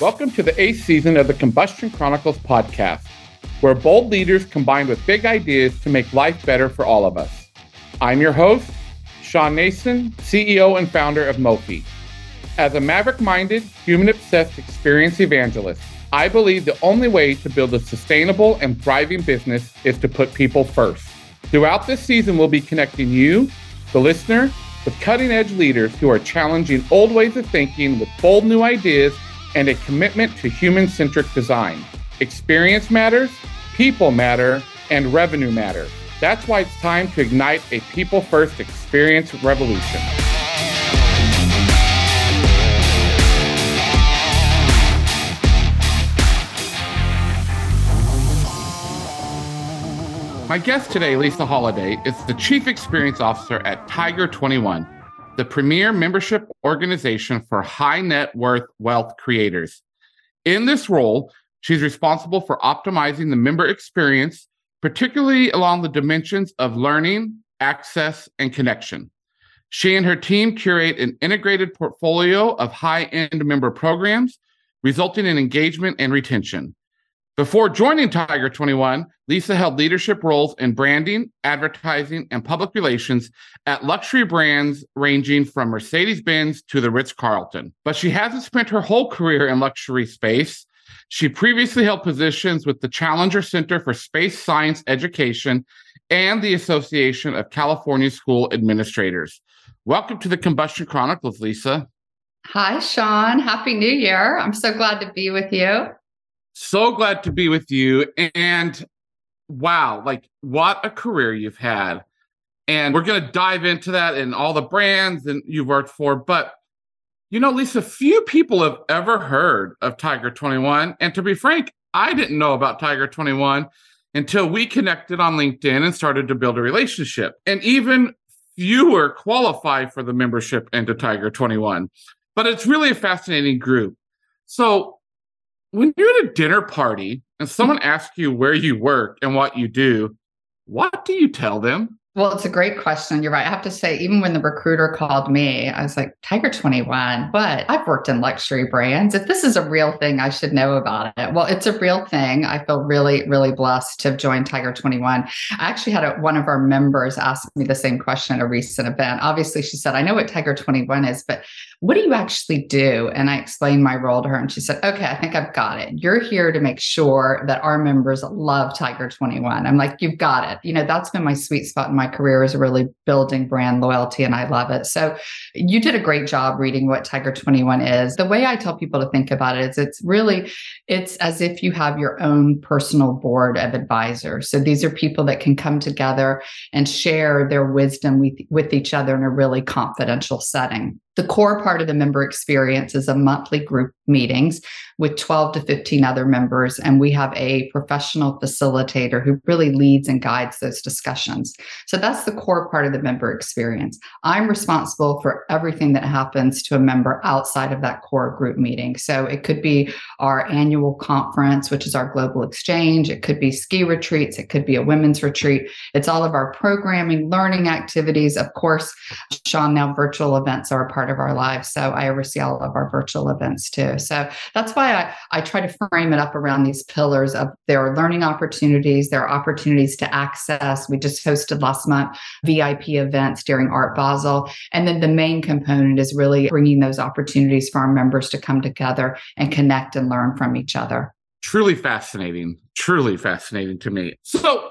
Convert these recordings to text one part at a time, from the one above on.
Welcome to the eighth season of the Combustion Chronicles podcast, where bold leaders combine with big ideas to make life better for all of us. I'm your host, Shawn Nason, CEO and founder of Mofi. As a maverick minded, human obsessed experience evangelist, I believe the only way to build a sustainable and thriving business is to put people first. Throughout this season, we'll be connecting you, the listener, with cutting edge leaders who are challenging old ways of thinking with bold new ideas and a commitment to human centric design. Experience matters, people matter, and revenue matter. That's why it's time to ignite a people first experience revolution. My guest today, Lisa Holladay, is the Chief Experience Officer at Tiger 21, the premier membership organization for high net worth wealth creators. In this role, she's responsible for optimizing the member experience particularly along the dimensions of learning, access, and connection. She and her team curate an integrated portfolio of high end member programs, resulting in engagement and retention. Before joining Tiger 21, Lisa held leadership roles in branding, advertising, and public relations at luxury brands ranging from Mercedes Benz to the Ritz Carlton. But she hasn't spent her whole career in luxury space. She previously held positions with the Challenger Center for Space Science Education and the Association of California School Administrators. Welcome to the Combustion Chronicles, Lisa. Hi, Shawn. Happy New Year. I'm so glad to be with you. So glad to be with you. And wow, like what a career you've had. And we're going to dive into that and all the brands that you've worked for. But you know, Lisa, few people have ever heard of Tiger 21. And to be frank, I didn't know about Tiger 21 until we connected on LinkedIn and started to build a relationship. And even fewer qualify for the membership into Tiger 21. But it's really a fascinating group. So when you're at a dinner party and someone mm-hmm. asks you where you work and what you do, what do you tell them? Well, it's a great question. You're right. I have to say, even when the recruiter called me, I was like, Tiger 21, but I've worked in luxury brands. If this is a real thing, I should know about it. Well, it's a real thing. I feel really, really blessed to have joined Tiger 21. I actually had a, one of our members ask me the same question at a recent event. Obviously, she said, I know what Tiger 21 is, but what do you actually do? And I explained my role to her, and she said, Okay, I think I've got it. You're here to make sure that our members love Tiger 21. I'm like, You've got it. You know, that's been my sweet spot in my career is really building brand loyalty, and I love it. So you did a great job reading what Tiger 21 is. The way I tell people to think about it is it's really, it's as if you have your own personal board of advisors. So these are people that can come together and share their wisdom with, with each other in a really confidential setting. The core part of the member experience is a monthly group meetings with 12 to 15 other members. And we have a professional facilitator who really leads and guides those discussions. So that's the core part of the member experience. I'm responsible for everything that happens to a member outside of that core group meeting. So it could be our annual conference, which is our global exchange. It could be ski retreats. It could be a women's retreat. It's all of our programming, learning activities. Of course, Shawn, now virtual events are a part of our lives. So I oversee all of our virtual events too. So that's why I, I try to frame it up around these pillars of there are learning opportunities, there are opportunities to access. We just hosted last month VIP events during Art Basel. And then the main component is really bringing those opportunities for our members to come together and connect and learn from each other. Truly fascinating. Truly fascinating to me. So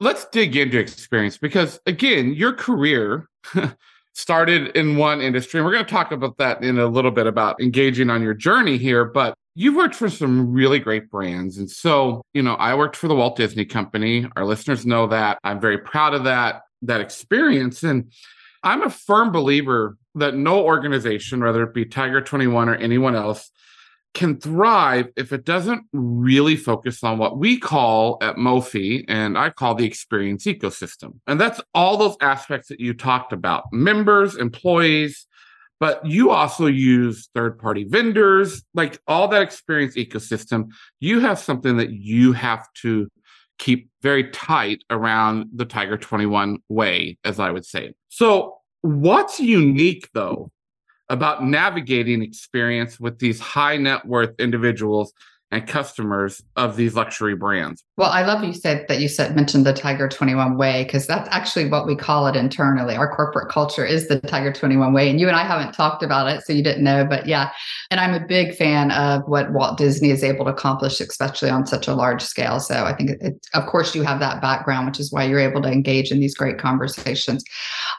let's dig into experience because, again, your career. started in one industry. And we're going to talk about that in a little bit about engaging on your journey here. But you've worked for some really great brands. And so, you know, I worked for the Walt Disney Company. Our listeners know that. I'm very proud of that, that experience. And I'm a firm believer that no organization, whether it be Tiger 21 or anyone else, can thrive if it doesn't really focus on what we call at Mofi and I call the experience ecosystem. And that's all those aspects that you talked about members, employees, but you also use third party vendors, like all that experience ecosystem. You have something that you have to keep very tight around the Tiger 21 way, as I would say. So, what's unique though about navigating experience with these high net worth individuals and customers of these luxury brands. Well, I love you said that you said mentioned the Tiger 21 way because that's actually what we call it internally. Our corporate culture is the Tiger 21 way. And you and I haven't talked about it, so you didn't know. But yeah, and I'm a big fan of what Walt Disney is able to accomplish, especially on such a large scale. So I think, it, of course, you have that background, which is why you're able to engage in these great conversations.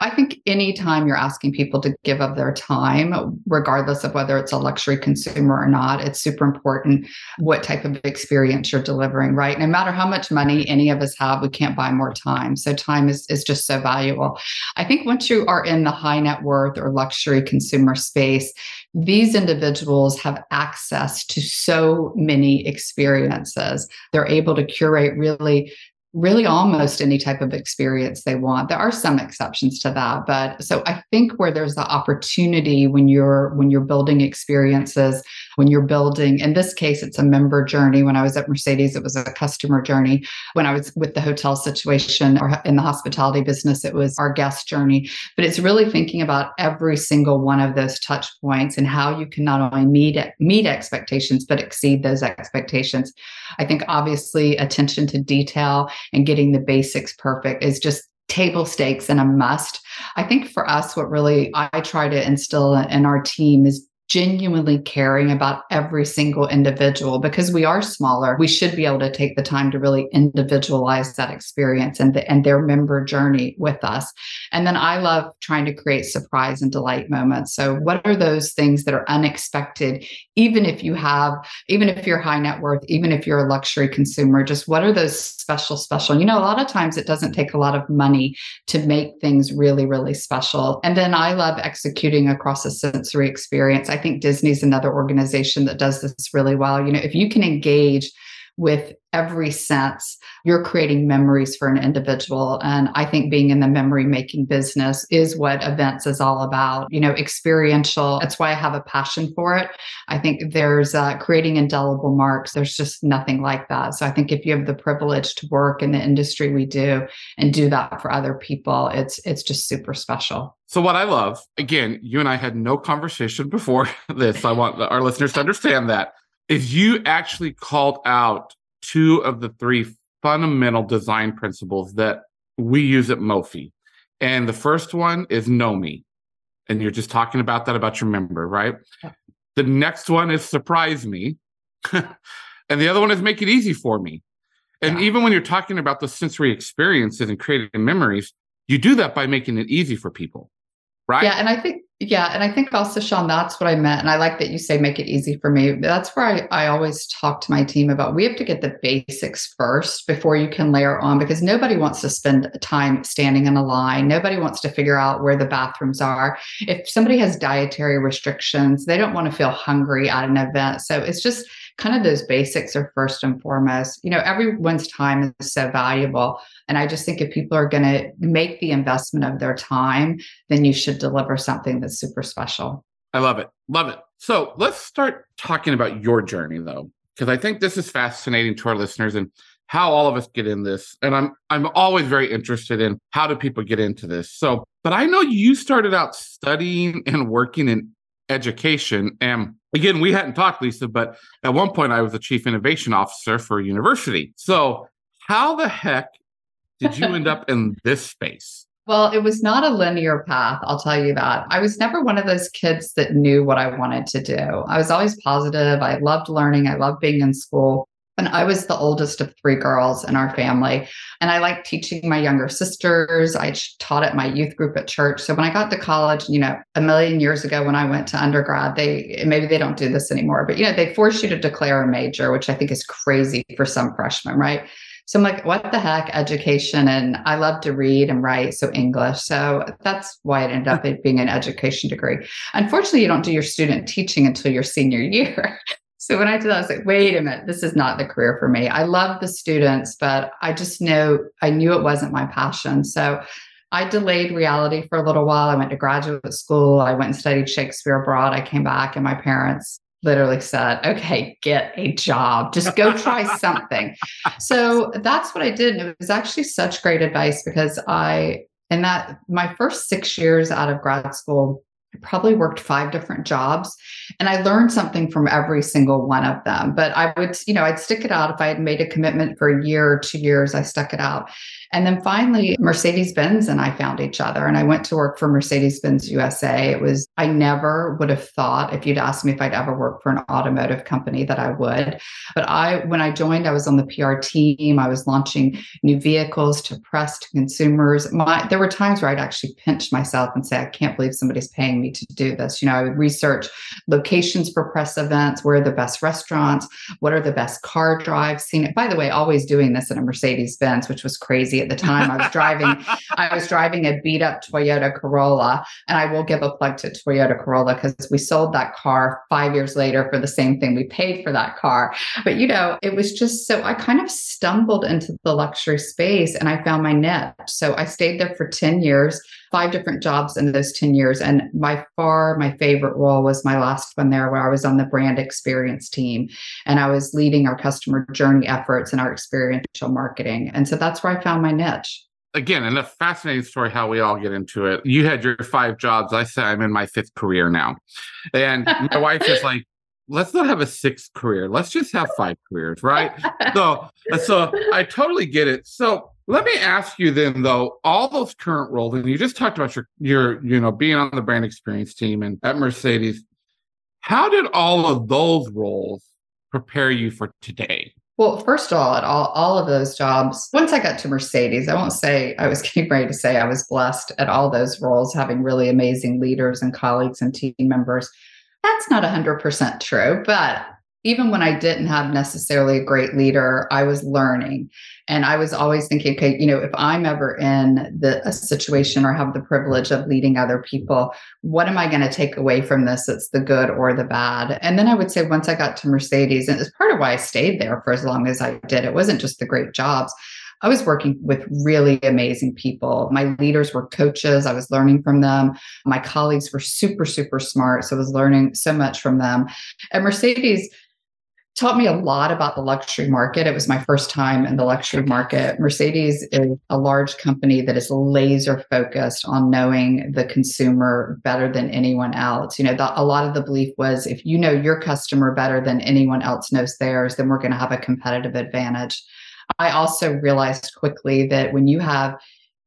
I think anytime you're asking people to give of their time, regardless of whether it's a luxury consumer or not, it's super important what type of experience you're delivering, right? No matter how much money any of us have, we can't buy more time. So time is, is just so valuable. I think once you are in the high net worth or luxury consumer space, these individuals have access to so many experiences. They're able to curate really really almost any type of experience they want. There are some exceptions to that but so i think where there's the opportunity when you're when you're building experiences when you're building in this case it's a member journey. When i was at mercedes it was a customer journey. When i was with the hotel situation or in the hospitality business it was our guest journey. But it's really thinking about every single one of those touch points and how you can not only meet meet expectations but exceed those expectations. I think obviously attention to detail and getting the basics perfect is just table stakes and a must. I think for us, what really I try to instill in our team is genuinely caring about every single individual because we are smaller we should be able to take the time to really individualize that experience and, the, and their member journey with us. And then i love trying to create surprise and delight moments. So what are those things that are unexpected even if you have even if you're high net worth even if you're a luxury consumer just what are those special special? You know a lot of times it doesn't take a lot of money to make things really really special. And then i love executing across a sensory experience. I think Disney's another organization that does this really well. You know, if you can engage with every sense, you're creating memories for an individual. And I think being in the memory making business is what events is all about, you know, experiential. That's why I have a passion for it. I think there's uh, creating indelible marks. There's just nothing like that. So I think if you have the privilege to work in the industry we do and do that for other people, it's it's just super special. So what I love, again, you and I had no conversation before this. I want our listeners to understand that is you actually called out two of the three fundamental design principles that we use at Mofi. And the first one is know me. And you're just talking about that about your member, right? Yeah. The next one is surprise me. and the other one is make it easy for me. And yeah. even when you're talking about the sensory experiences and creating memories, you do that by making it easy for people. Right. Yeah. And I think yeah. And I think also, Shawn, that's what I meant. And I like that you say make it easy for me. That's where I, I always talk to my team about we have to get the basics first before you can layer on because nobody wants to spend time standing in a line. Nobody wants to figure out where the bathrooms are. If somebody has dietary restrictions, they don't want to feel hungry at an event. So it's just kind of those basics are first and foremost. You know, everyone's time is so valuable. And I just think if people are going to make the investment of their time, then you should deliver something that's super special. I love it. Love it. So let's start talking about your journey though, because I think this is fascinating to our listeners and how all of us get in this. And I'm I'm always very interested in how do people get into this. So, but I know you started out studying and working in education. And again, we hadn't talked, Lisa, but at one point I was the chief innovation officer for a university. So how the heck did you end up in this space? Well, it was not a linear path, I'll tell you that. I was never one of those kids that knew what I wanted to do. I was always positive. I loved learning. I loved being in school. And I was the oldest of three girls in our family. And I liked teaching my younger sisters. I taught at my youth group at church. So when I got to college, you know, a million years ago when I went to undergrad, they maybe they don't do this anymore, but you know, they force you to declare a major, which I think is crazy for some freshmen, right? So I'm like, what the heck, education? And I love to read and write, so English. So that's why it ended up being an education degree. Unfortunately, you don't do your student teaching until your senior year. So when I did that, I was like, wait a minute, this is not the career for me. I love the students, but I just know I knew it wasn't my passion. So I delayed reality for a little while. I went to graduate school. I went and studied Shakespeare abroad. I came back, and my parents literally said, okay, get a job, just go try something. So that's what I did. And it was actually such great advice because I, in that, my first six years out of grad school, I probably worked five different jobs and I learned something from every single one of them. But I would, you know, I'd stick it out. If I had made a commitment for a year or two years, I stuck it out. And then finally, Mercedes Benz and I found each other. And I went to work for Mercedes Benz USA. It was, I never would have thought, if you'd asked me if I'd ever work for an automotive company, that I would. But I, when I joined, I was on the PR team. I was launching new vehicles to press to consumers. My, there were times where I'd actually pinch myself and say, I can't believe somebody's paying me to do this. You know, I would research locations for press events, where are the best restaurants, what are the best car drives. Seen it, by the way, always doing this in a Mercedes Benz, which was crazy at the time. I was driving, I was driving a beat up Toyota Corolla. And I will give a plug to Toyota Corolla because we sold that car five years later for the same thing we paid for that car. But you know, it was just so I kind of stumbled into the luxury space and I found my niche. So I stayed there for 10 years five different jobs in those 10 years. And by far, my favorite role was my last one there, where I was on the brand experience team and I was leading our customer journey efforts and our experiential marketing. And so that's where I found my niche again, and a fascinating story how we all get into it. You had your five jobs. I say I'm in my fifth career now. And my wife is like, let's not have a sixth career. Let's just have five careers, right? so so I totally get it. So let me ask you then, though, all those current roles, and you just talked about your, your, you know, being on the brand experience team and at Mercedes. How did all of those roles prepare you for today? Well, first of all, at all, all of those jobs, once I got to Mercedes, I won't say I was getting ready to say I was blessed at all those roles, having really amazing leaders and colleagues and team members. That's not 100% true, but even when I didn't have necessarily a great leader, I was learning. And I was always thinking, okay, you know, if I'm ever in the a situation or have the privilege of leading other people, what am I going to take away from this that's the good or the bad? And then I would say once I got to Mercedes, and it's part of why I stayed there for as long as I did, it wasn't just the great jobs. I was working with really amazing people. My leaders were coaches. I was learning from them. My colleagues were super, super smart. So I was learning so much from them. At Mercedes, taught me a lot about the luxury market. It was my first time in the luxury market. Mercedes is a large company that is laser focused on knowing the consumer better than anyone else. You know, the, a lot of the belief was if you know your customer better than anyone else knows theirs, then we're going to have a competitive advantage. I also realized quickly that when you have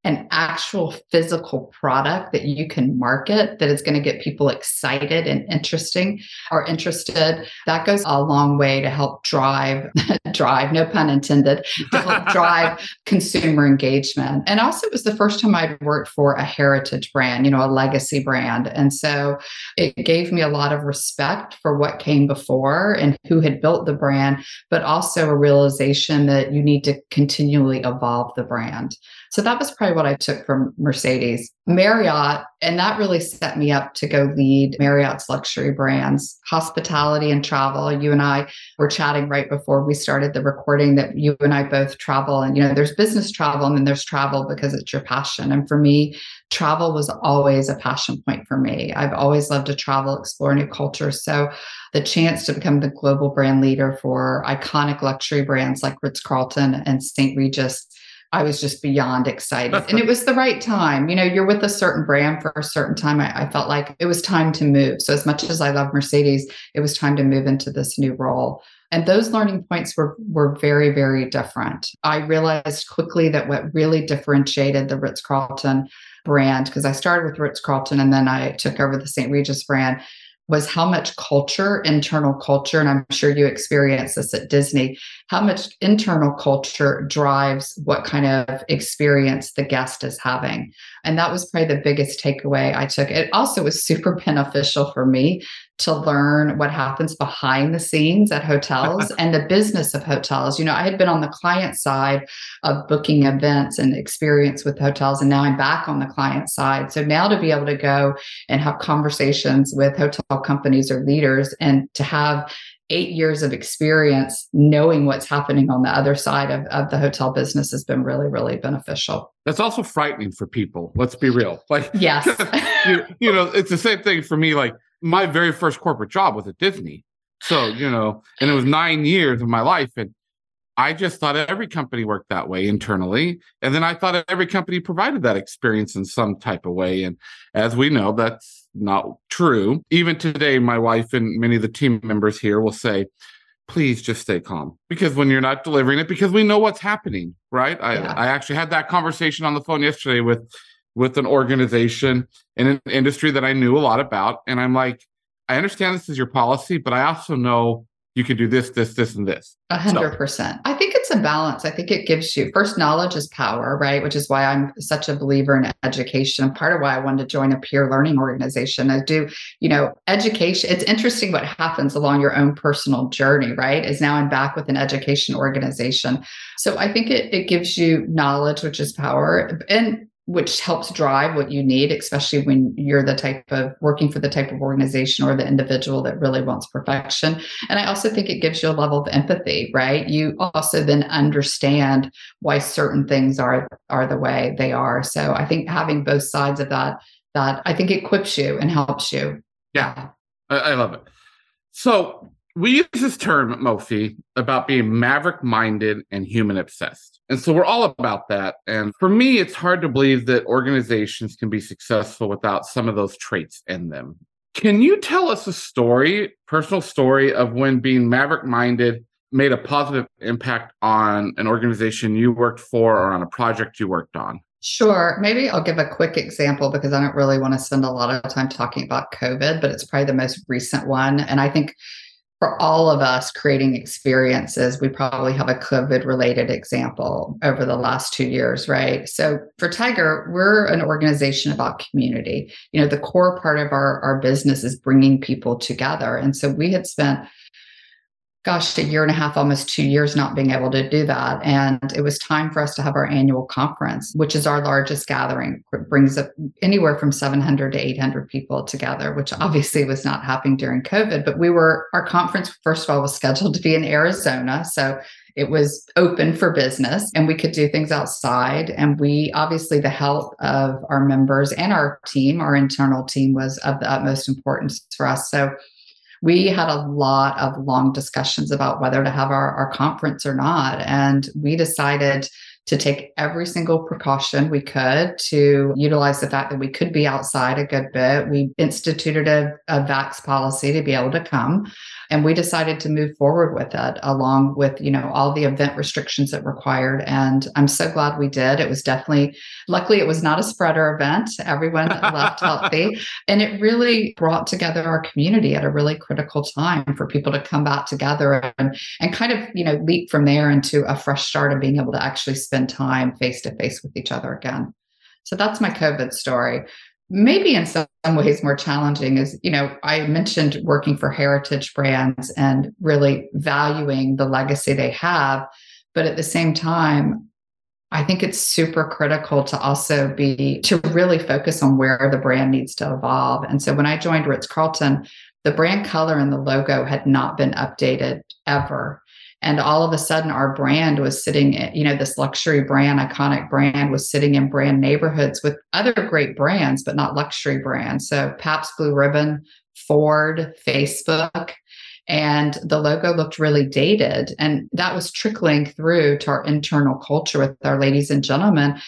an actual physical product that you can market that is going to get people excited and interesting or interested that goes a long way to help drive drive no pun intended to help drive consumer engagement. And also it was the first time i'd worked for a heritage brand you know a legacy brand. And so it gave me a lot of respect for what came before and who had built the brand but also a realization that you need to continually evolve the brand. So that was probably what I took from Mercedes. Marriott, and that really set me up to go lead Marriott's luxury brands, hospitality and travel. You and I were chatting right before we started the recording that you and I both travel. And, you know, there's business travel and then there's travel because it's your passion. And for me, travel was always a passion point for me. I've always loved to travel, explore new cultures. So the chance to become the global brand leader for iconic luxury brands like Ritz Carlton and St. Regis I was just beyond excited. and it was the right time. You know, you're with a certain brand for a certain time. I, I, felt like it was time to move. So, as much as I love Mercedes, it was time to move into this new role. And those learning points were, were very, very different. I realized quickly that what really differentiated the Ritz Carlton brand, because I started with Ritz Carlton and then I took over the St. Regis brand, was how much culture, internal culture, and I'm sure you experience this at Disney, how much internal culture drives what kind of experience the guest is having. And that was probably the biggest takeaway I took. It also was super beneficial for me to learn what happens behind the scenes at hotels and the business of hotels. You know, I had been on the client side of booking events and experience with hotels, and now I'm back on the client side. So now to be able to go and have conversations with hotel companies or leaders and to have eight years of experience knowing what's happening on the other side of, of the hotel business has been really, really beneficial. That's also frightening for people. Let's be real. Like, yes, you, you know, it's the same thing for me. Like, my very first corporate job was at Disney. So, you know, and it was nine years of my life. And I just thought every company worked that way internally. And then I thought every company provided that experience in some type of way. And as we know, that's not true. Even today, my wife and many of the team members here will say, please just stay calm because when you're not delivering it, because we know what's happening, right? I, yeah. I actually had that conversation on the phone yesterday with with an organization in an industry that I knew a lot about. And I'm like, I understand this is your policy, but I also know you can do this, this, this, and this. A hundred percent. I think it's a balance. I think it gives you first knowledge is power, right? Which is why I'm such a believer in education. Part of why I wanted to join a peer learning organization. I do, you know, education. It's interesting what happens along your own personal journey, right? Is now I'm back with an education organization. So I think it it gives you knowledge, which is power. And which helps drive what you need, especially when you're the type of working for the type of organization or the individual that really wants perfection. And I also think it gives you a level of empathy, right? You also then understand why certain things are are the way they are. So I think having both sides of that that I think equips you and helps you. Yeah, I, I love it. So we use this term, Mofi, about being maverick minded and human obsessed. And so we're all about that. And for me, it's hard to believe that organizations can be successful without some of those traits in them. Can you tell us a story, personal story of when being maverick minded made a positive impact on an organization you worked for or on a project you worked on? Sure. Maybe I'll give a quick example because I don't really want to spend a lot of time talking about COVID, but it's probably the most recent one. And I think for all of us creating experiences, we probably have a COVID related example over the last two years, right? So for Tiger, we're an organization about community. You know, the core part of our, our business is bringing people together. And so we had spent gosh, a year and a half, almost two years not being able to do that. And it was time for us to have our annual conference, which is our largest gathering. It brings up anywhere from 700 to 800 people together, which obviously was not happening during COVID. But we were, our conference, first of all, was scheduled to be in Arizona. So it was open for business and we could do things outside. And we obviously, the health of our members and our team, our internal team, was of the utmost importance for us. So we had a lot of long discussions about whether to have our, our conference or not. And we decided to take every single precaution we could to utilize the fact that we could be outside a good bit. We instituted a, a vax policy to be able to come and we decided to move forward with it along with you know all the event restrictions that required and i'm so glad we did it was definitely luckily it was not a spreader event everyone left healthy and it really brought together our community at a really critical time for people to come back together and and kind of you know leap from there into a fresh start of being able to actually spend time face to face with each other again. So that's my covid story. Maybe in some ways more challenging is you know i mentioned working for heritage brands and really valuing the legacy they have but at the same time i think it's super critical to also be to really focus on where the brand needs to evolve. And so when i joined ritz carlton the brand color and the logo had not been updated ever and all of a sudden our brand was sitting you know this luxury brand iconic brand was sitting in brand neighborhoods with other great brands but not luxury brands. So Pabst Blue Ribbon Ford Facebook and the logo looked really dated. And that was trickling through to our internal culture with our ladies and gentlemen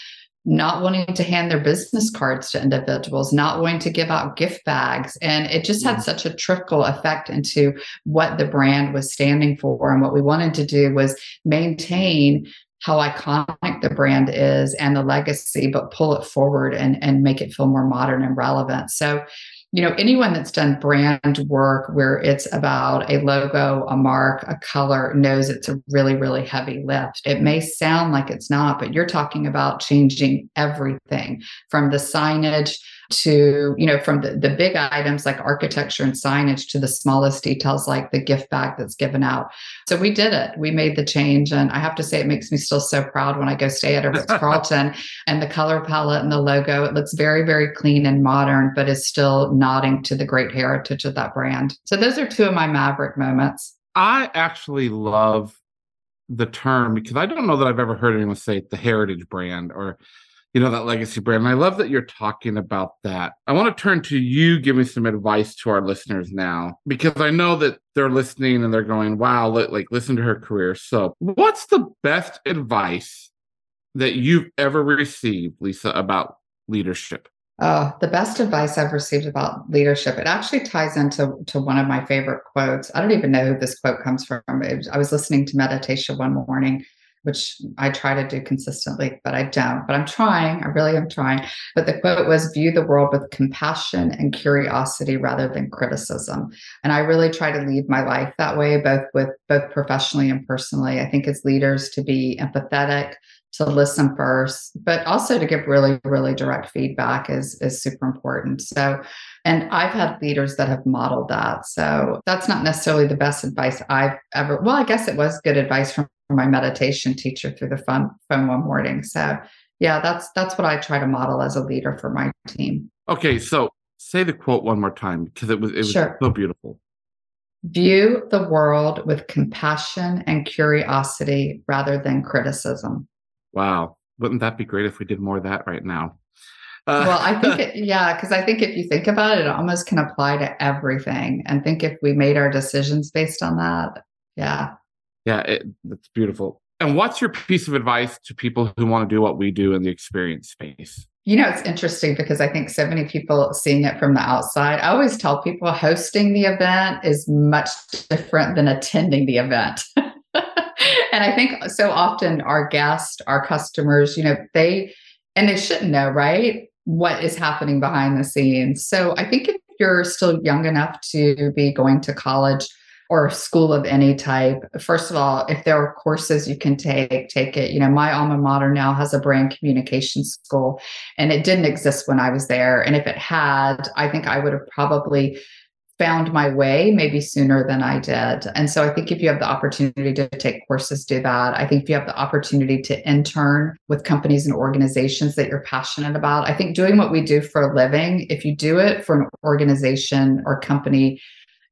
not wanting to hand their business cards to individuals, not wanting to give out gift bags. And it just had mm. such a trickle effect into what the brand was standing for. And what we wanted to do was maintain how iconic the brand is and the legacy, but pull it forward and, and make it feel more modern and relevant. So you know anyone that's done brand work where it's about a logo a mark a color knows it's a really really heavy lift. It may sound like it's not but you're talking about changing everything from the signage to, you know, from the, the big items like architecture and signage to the smallest details like the gift bag that's given out. So we did it. We made the change. And I have to say, it makes me still so proud when I go stay at a Ritz Carlton and the color palette and the logo. It looks very, very clean and modern, but is still nodding to the great heritage of that brand. So those are two of my Maverick moments. I actually love the term because I don't know that I've ever heard anyone say the heritage brand or you know, that legacy brand. And I love that you're talking about that. I want to turn to you giving some advice to our listeners now, because I know that they're listening and they're going, wow, like listen to her career. So, what's the best advice that you've ever received, Lisa, about leadership? Oh, the best advice I've received about leadership. It actually ties into to one of my favorite quotes. I don't even know who this quote comes from. I was listening to meditation one morning which I try to do consistently, but I don't. But I'm trying. I really am trying. But the quote was view the world with compassion and curiosity rather than criticism. And I really try to lead my life that way, both with both professionally and personally. I think as leaders to be empathetic, to listen first, but also to give really, really direct feedback is is super important. So and I've had leaders that have modeled that. So that's not necessarily the best advice I've ever. Well, I guess it was good advice from my meditation teacher through the phone phone one morning. So yeah, that's that's what I try to model as a leader for my team. Okay, so say the quote one more time because it was it was sure. so beautiful. View the world with compassion and curiosity rather than criticism. Wow. Wouldn't that be great if we did more of that right now? Uh, well, I think, it, yeah, because I think if you think about it, it almost can apply to everything. And think if we made our decisions based on that, yeah, yeah, it, that's beautiful. And what's your piece of advice to people who want to do what we do in the experience space? You know, it's interesting because I think so many people seeing it from the outside. I always tell people hosting the event is much different than attending the event. and I think so often our guests, our customers, you know, they, and they shouldn't know, right? What is happening behind the scenes. So I think if you're still young enough to be going to college, or school of any type. First of all, if there are courses you can take, take it. You know, my alma mater now has a brand communication school, and it didn't exist when I was there. And if it had, I think I would have probably found my way maybe sooner than I did. And so I think if you have the opportunity to take courses, do that. I think if you have the opportunity to intern with companies and organizations that you're passionate about, I think doing what we do for a living, if you do it for an organization or company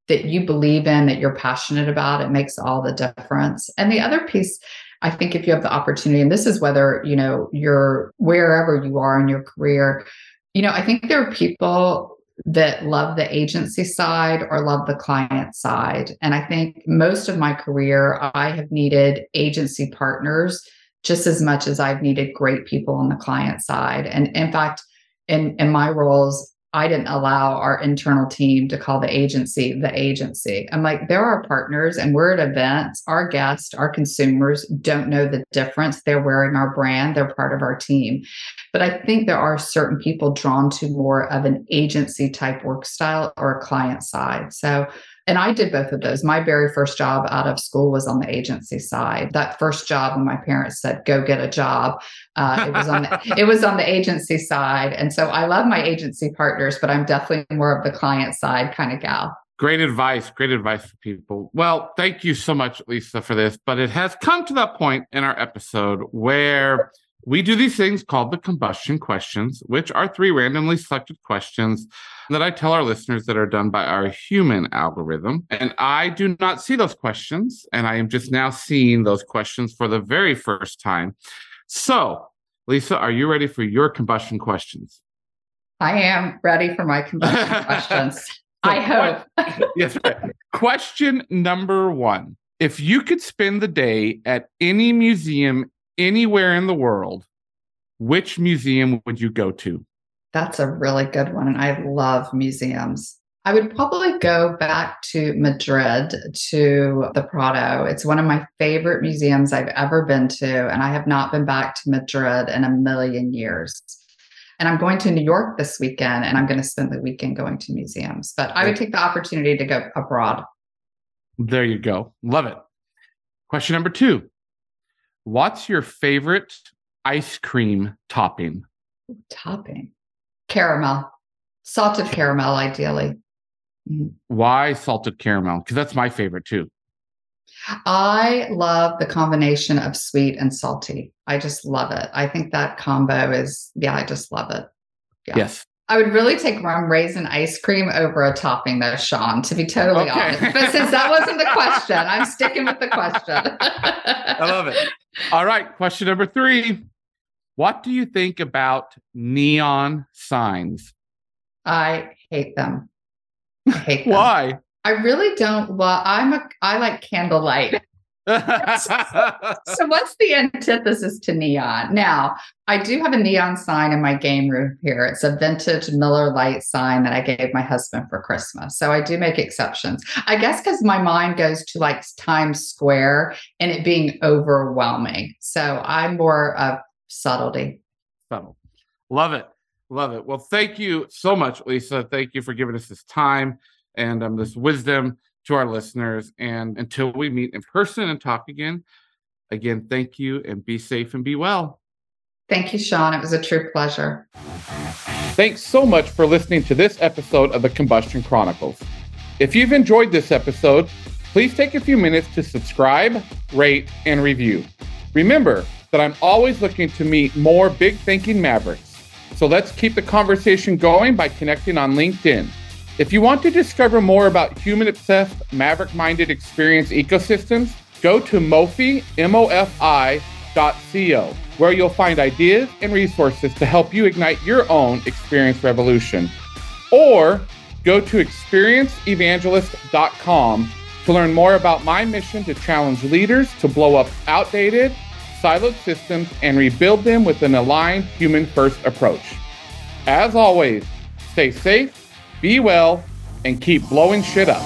that you believe in, that you're passionate about, it makes all the difference. And the other piece, I think if you have the opportunity, and this is whether, you know, you're wherever you are in your career, you know, I think there are people that love the agency side or love the client side. And I think most of my career, I have needed agency partners just as much as I've needed great people on the client side. And in fact, in, in my roles, I didn't allow our internal team to call the agency the agency. I'm like, there are partners and we're at events. Our guests, our consumers don't know the difference. They're wearing our brand, they're part of our team. But I think there are certain people drawn to more of an agency type work style or a client side. So and I did both of those. My very first job out of school was on the agency side. That first job, when my parents said, "Go get a job," uh, it was on the, it was on the agency side. And so I love my agency partners, but I'm definitely more of the client side kind of gal. Great advice. Great advice for people. Well, thank you so much, Lisa, for this. But it has come to that point in our episode where we do these things called the combustion questions, which are three randomly selected questions that I tell our listeners that are done by our human algorithm. And I do not see those questions. And I am just now seeing those questions for the very first time. So, Lisa, are you ready for your combustion questions? I am ready for my combustion questions. So I hope. yes. Question number one If you could spend the day at any museum anywhere in the world, which museum would you go to? That's a really good one. And I love museums. I would probably go back to Madrid to the Prado. It's one of my favorite museums I've ever been to. And I have not been back to Madrid in a million years. And I'm going to New York this weekend and I'm going to spend the weekend going to museums. But I would take the opportunity to go abroad. There you go. Love it. Question number two What's your favorite ice cream topping? Topping caramel. Salted caramel, ideally. Mm-hmm. Why salted caramel? Because that's my favorite too. I love the combination of sweet and salty. I just love it. I think that combo is, yeah, I just love it. Yeah. Yes. I would really take rum raisin ice cream over a topping though, Shawn, to be totally okay. honest. But since that wasn't the question, I'm sticking with the question. I love it. All right. Question number three. What do you think about neon signs? I hate them. I hate them. Why? I really don't. Well, I'm a I like candlelight. So what's the antithesis to neon? Now, I do have a neon sign in my game room here. It's a vintage Miller Lite sign that I gave my husband for Christmas. So I do make exceptions. I guess because my mind goes to like Times Square and it being overwhelming. So I'm more of subtlety. Subtle. Love it. Love it. Well, thank you so much, Lisa. Thank you for giving us this time and um, this wisdom to our listeners. And until we meet in person and talk again, again, thank you and be safe and be well. Thank you, Shawn. It was a true pleasure. Thanks so much for listening to this episode of the Combustion Chronicles. If you've enjoyed this episode, please take a few minutes to subscribe, rate, and review. Remember that I'm always looking to meet more big thinking mavericks. So let's keep the conversation going by connecting on LinkedIn. If you want to discover more about human obsessed, maverick minded experience ecosystems, go to Mofi, M-O-F-I, Co, where you'll find ideas and resources to help you ignite your own experience revolution. Or go to experienceevangelist.com to learn more about my mission to challenge leaders to blow up outdated, siloed systems and rebuild them with an aligned human first approach. As always, stay safe be well and keep blowing shit up.